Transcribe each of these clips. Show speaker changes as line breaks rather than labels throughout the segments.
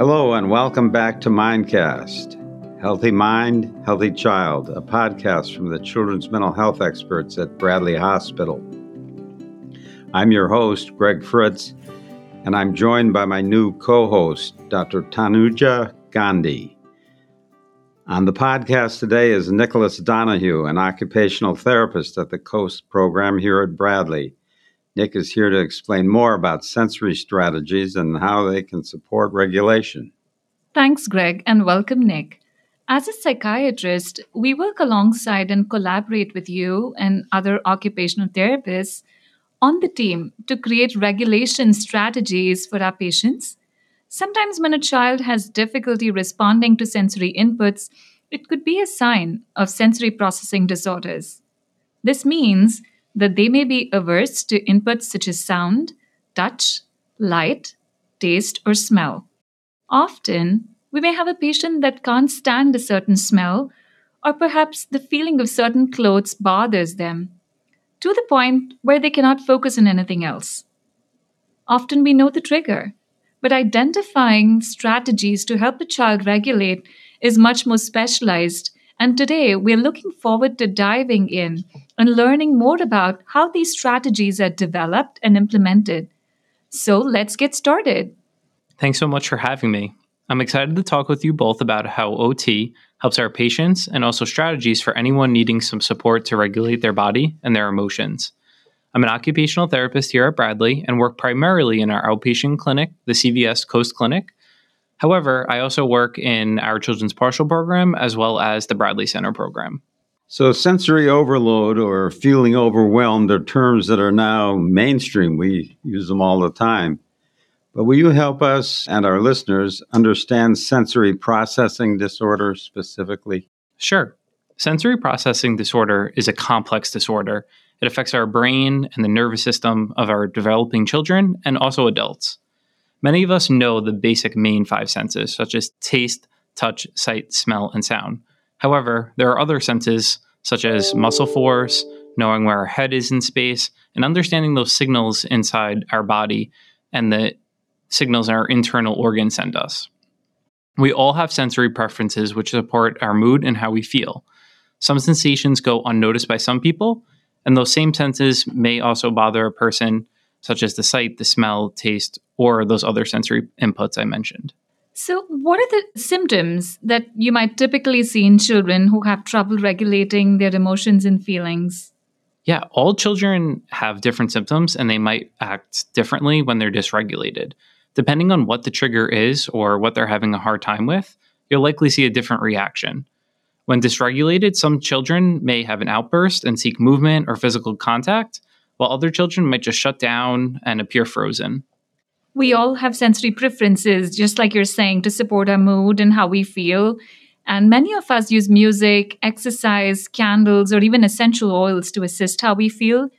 Hello, and welcome back to Mindcast Healthy Mind, Healthy Child, a podcast from the children's mental health experts at Bradley Hospital. I'm your host, Greg Fritz, and I'm joined by my new co host, Dr. Tanuja Gandhi. On the podcast today is Nicholas Donahue, an occupational therapist at the COAST program here at Bradley. Nick is here to explain more about sensory strategies and how they can support regulation.
Thanks, Greg, and welcome, Nick. As a psychiatrist, we work alongside and collaborate with you and other occupational therapists on the team to create regulation strategies for our patients. Sometimes, when a child has difficulty responding to sensory inputs, it could be a sign of sensory processing disorders. This means that they may be averse to inputs such as sound, touch, light, taste, or smell. Often, we may have a patient that can't stand a certain smell, or perhaps the feeling of certain clothes bothers them, to the point where they cannot focus on anything else. Often we know the trigger, but identifying strategies to help the child regulate is much more specialized and today we're looking forward to diving in and learning more about how these strategies are developed and implemented. So let's get started.
Thanks so much for having me. I'm excited to talk with you both about how OT helps our patients and also strategies for anyone needing some support to regulate their body and their emotions. I'm an occupational therapist here at Bradley and work primarily in our outpatient clinic, the CVS Coast Clinic, However, I also work in our children's partial program as well as the Bradley Center program.
So, sensory overload or feeling overwhelmed are terms that are now mainstream. We use them all the time. But will you help us and our listeners understand sensory processing disorder specifically?
Sure. Sensory processing disorder is a complex disorder. It affects our brain and the nervous system of our developing children and also adults. Many of us know the basic main five senses, such as taste, touch, sight, smell, and sound. However, there are other senses, such as muscle force, knowing where our head is in space, and understanding those signals inside our body and the signals our internal organs send us. We all have sensory preferences which support our mood and how we feel. Some sensations go unnoticed by some people, and those same senses may also bother a person such as the sight, the smell, taste, or those other sensory inputs I mentioned.
So, what are the symptoms that you might typically see in children who have trouble regulating their emotions and feelings?
Yeah, all children have different symptoms and they might act differently when they're dysregulated. Depending on what the trigger is or what they're having a hard time with, you'll likely see a different reaction. When dysregulated, some children may have an outburst and seek movement or physical contact, while other children might just shut down and appear frozen.
We all have sensory preferences, just like you're saying, to support our mood and how we feel. And many of us use music, exercise, candles, or even essential oils to assist how we feel.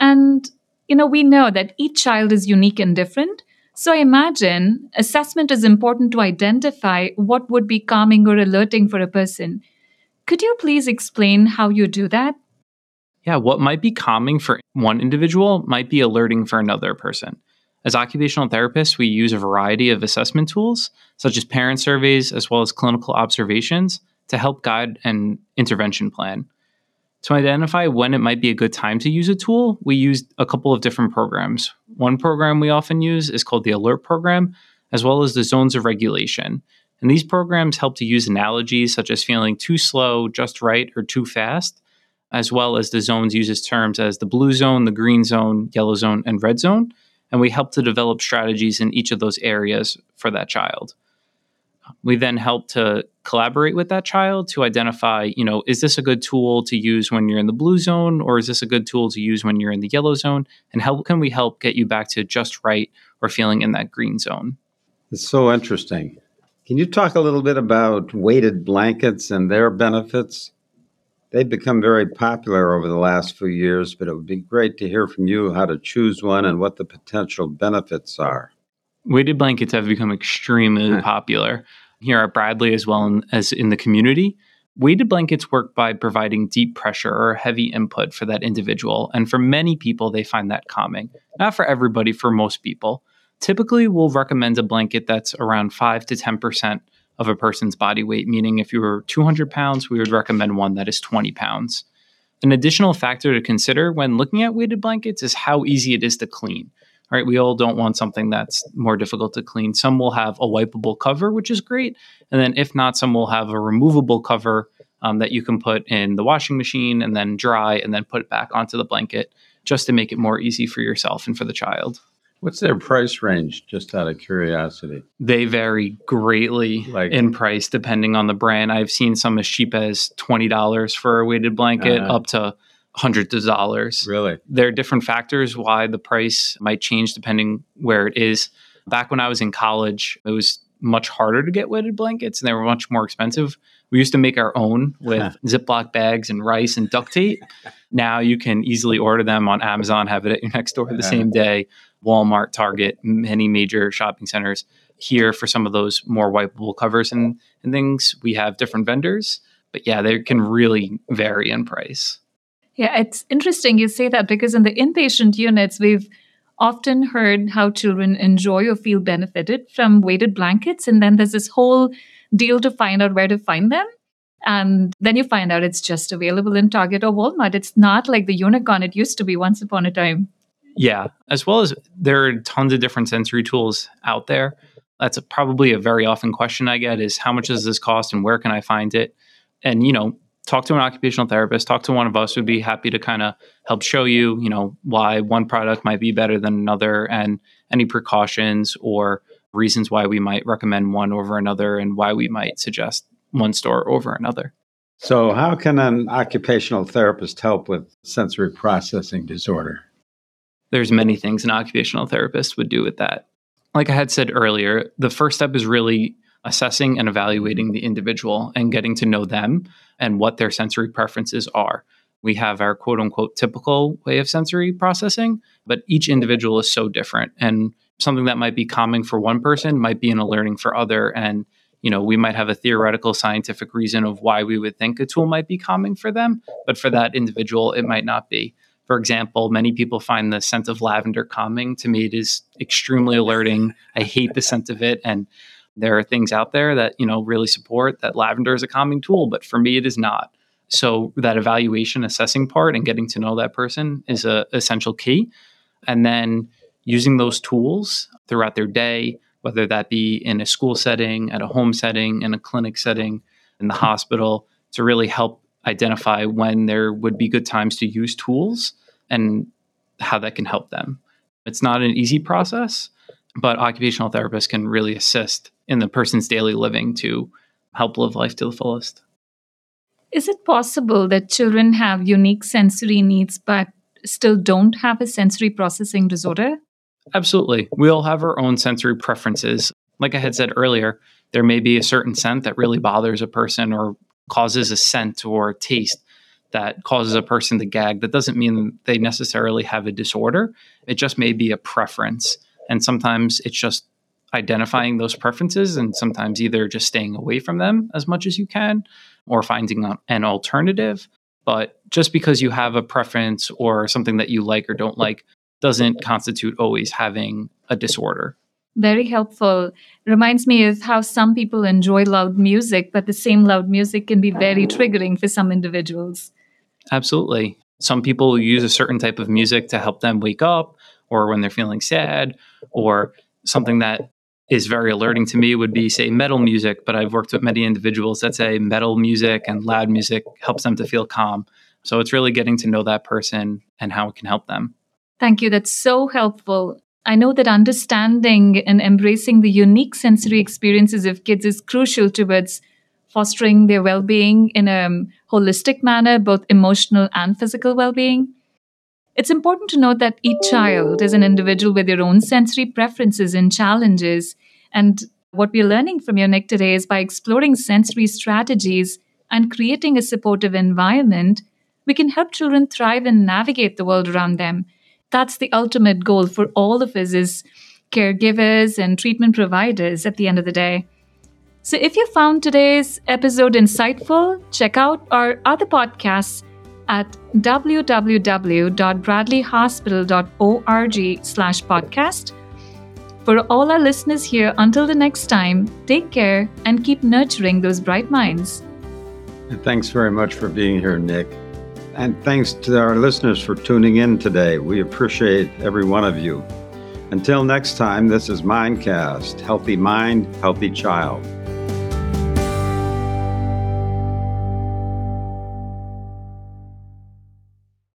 And, you know, we know that each child is unique and different. So I imagine assessment is important to identify what would be calming or alerting for a person. Could you please explain how you do that?
Yeah, what might be calming for one individual might be alerting for another person. As occupational therapists, we use a variety of assessment tools, such as parent surveys as well as clinical observations, to help guide an intervention plan. To identify when it might be a good time to use a tool, we use a couple of different programs. One program we often use is called the ALERT program, as well as the zones of regulation. And these programs help to use analogies such as feeling too slow, just right, or too fast as well as the zones uses terms as the blue zone, the green zone, yellow zone, and red zone. And we help to develop strategies in each of those areas for that child. We then help to collaborate with that child to identify, you know, is this a good tool to use when you're in the blue zone or is this a good tool to use when you're in the yellow zone? And how can we help get you back to just right or feeling in that green zone?
It's so interesting. Can you talk a little bit about weighted blankets and their benefits? They've become very popular over the last few years, but it would be great to hear from you how to choose one and what the potential benefits are.
Weighted blankets have become extremely hmm. popular here at Bradley as well as in the community. Weighted blankets work by providing deep pressure or heavy input for that individual. And for many people, they find that calming. Not for everybody, for most people. typically we'll recommend a blanket that's around 5 to 10% of a person's body weight, meaning if you were 200 pounds, we would recommend one that is 20 pounds. An additional factor to consider when looking at weighted blankets is how easy it is to clean. All right, we all don't want something that's more difficult to clean. Some will have a wipeable cover, which is great. And then, if not, some will have a removable cover um, that you can put in the washing machine and then dry and then put it back onto the blanket just to make it more easy for yourself and for the child.
What's their price range, just out of curiosity?
They vary greatly like, in price depending on the brand. I've seen some as cheap as $20 for a weighted blanket uh, up to hundreds of dollars.
Really?
There are different factors why the price might change depending where it is. Back when I was in college, it was much harder to get weighted blankets and they were much more expensive. We used to make our own with Ziploc bags and rice and duct tape. now you can easily order them on Amazon, have it at your next door the same day. Walmart, Target, many major shopping centers. Here for some of those more wipeable covers and, and things, we have different vendors. But yeah, they can really vary in price.
Yeah, it's interesting you say that because in the inpatient units, we've often heard how children enjoy or feel benefited from weighted blankets. And then there's this whole deal to find out where to find them. And then you find out it's just available in Target or Walmart. It's not like the unicorn it used to be once upon a time.
Yeah, as well as there are tons of different sensory tools out there. That's a, probably a very often question I get is how much does this cost and where can I find it? And you know, talk to an occupational therapist, talk to one of us We'd be happy to kind of help show you, you know, why one product might be better than another and any precautions or reasons why we might recommend one over another and why we might suggest one store over another.
So, how can an occupational therapist help with sensory processing disorder?
There's many things an occupational therapist would do with that. Like I had said earlier, the first step is really assessing and evaluating the individual and getting to know them and what their sensory preferences are. We have our quote unquote typical way of sensory processing, but each individual is so different. And something that might be calming for one person might be an alerting for other. And, you know, we might have a theoretical scientific reason of why we would think a tool might be calming for them, but for that individual, it might not be. For example, many people find the scent of lavender calming. To me, it is extremely alerting. I hate the scent of it. And there are things out there that, you know, really support that lavender is a calming tool, but for me, it is not. So that evaluation, assessing part and getting to know that person is a essential key. And then using those tools throughout their day, whether that be in a school setting, at a home setting, in a clinic setting, in the hospital, to really help identify when there would be good times to use tools and how that can help them. It's not an easy process, but occupational therapists can really assist in the person's daily living to help live life to the fullest.
Is it possible that children have unique sensory needs but still don't have a sensory processing disorder?
Absolutely. We all have our own sensory preferences. Like I had said earlier, there may be a certain scent that really bothers a person or causes a scent or a taste that causes a person to gag. That doesn't mean they necessarily have a disorder. It just may be a preference. And sometimes it's just identifying those preferences and sometimes either just staying away from them as much as you can or finding an alternative. But just because you have a preference or something that you like or don't like doesn't constitute always having a disorder.
Very helpful. Reminds me of how some people enjoy loud music, but the same loud music can be very triggering for some individuals.
Absolutely. Some people use a certain type of music to help them wake up or when they're feeling sad, or something that is very alerting to me would be, say, metal music. But I've worked with many individuals that say metal music and loud music helps them to feel calm. So it's really getting to know that person and how it can help them.
Thank you. That's so helpful. I know that understanding and embracing the unique sensory experiences of kids is crucial towards fostering their well being in a holistic manner, both emotional and physical well being. It's important to note that each child is an individual with their own sensory preferences and challenges. And what we're learning from your Nick today is by exploring sensory strategies and creating a supportive environment, we can help children thrive and navigate the world around them. That's the ultimate goal for all of us as caregivers and treatment providers at the end of the day. So if you found today's episode insightful, check out our other podcasts at www.bradleyhospital.org slash podcast. For all our listeners here, until the next time, take care and keep nurturing those bright minds.
Thanks very much for being here, Nick. And thanks to our listeners for tuning in today. We appreciate every one of you. Until next time, this is Mindcast Healthy Mind, Healthy Child.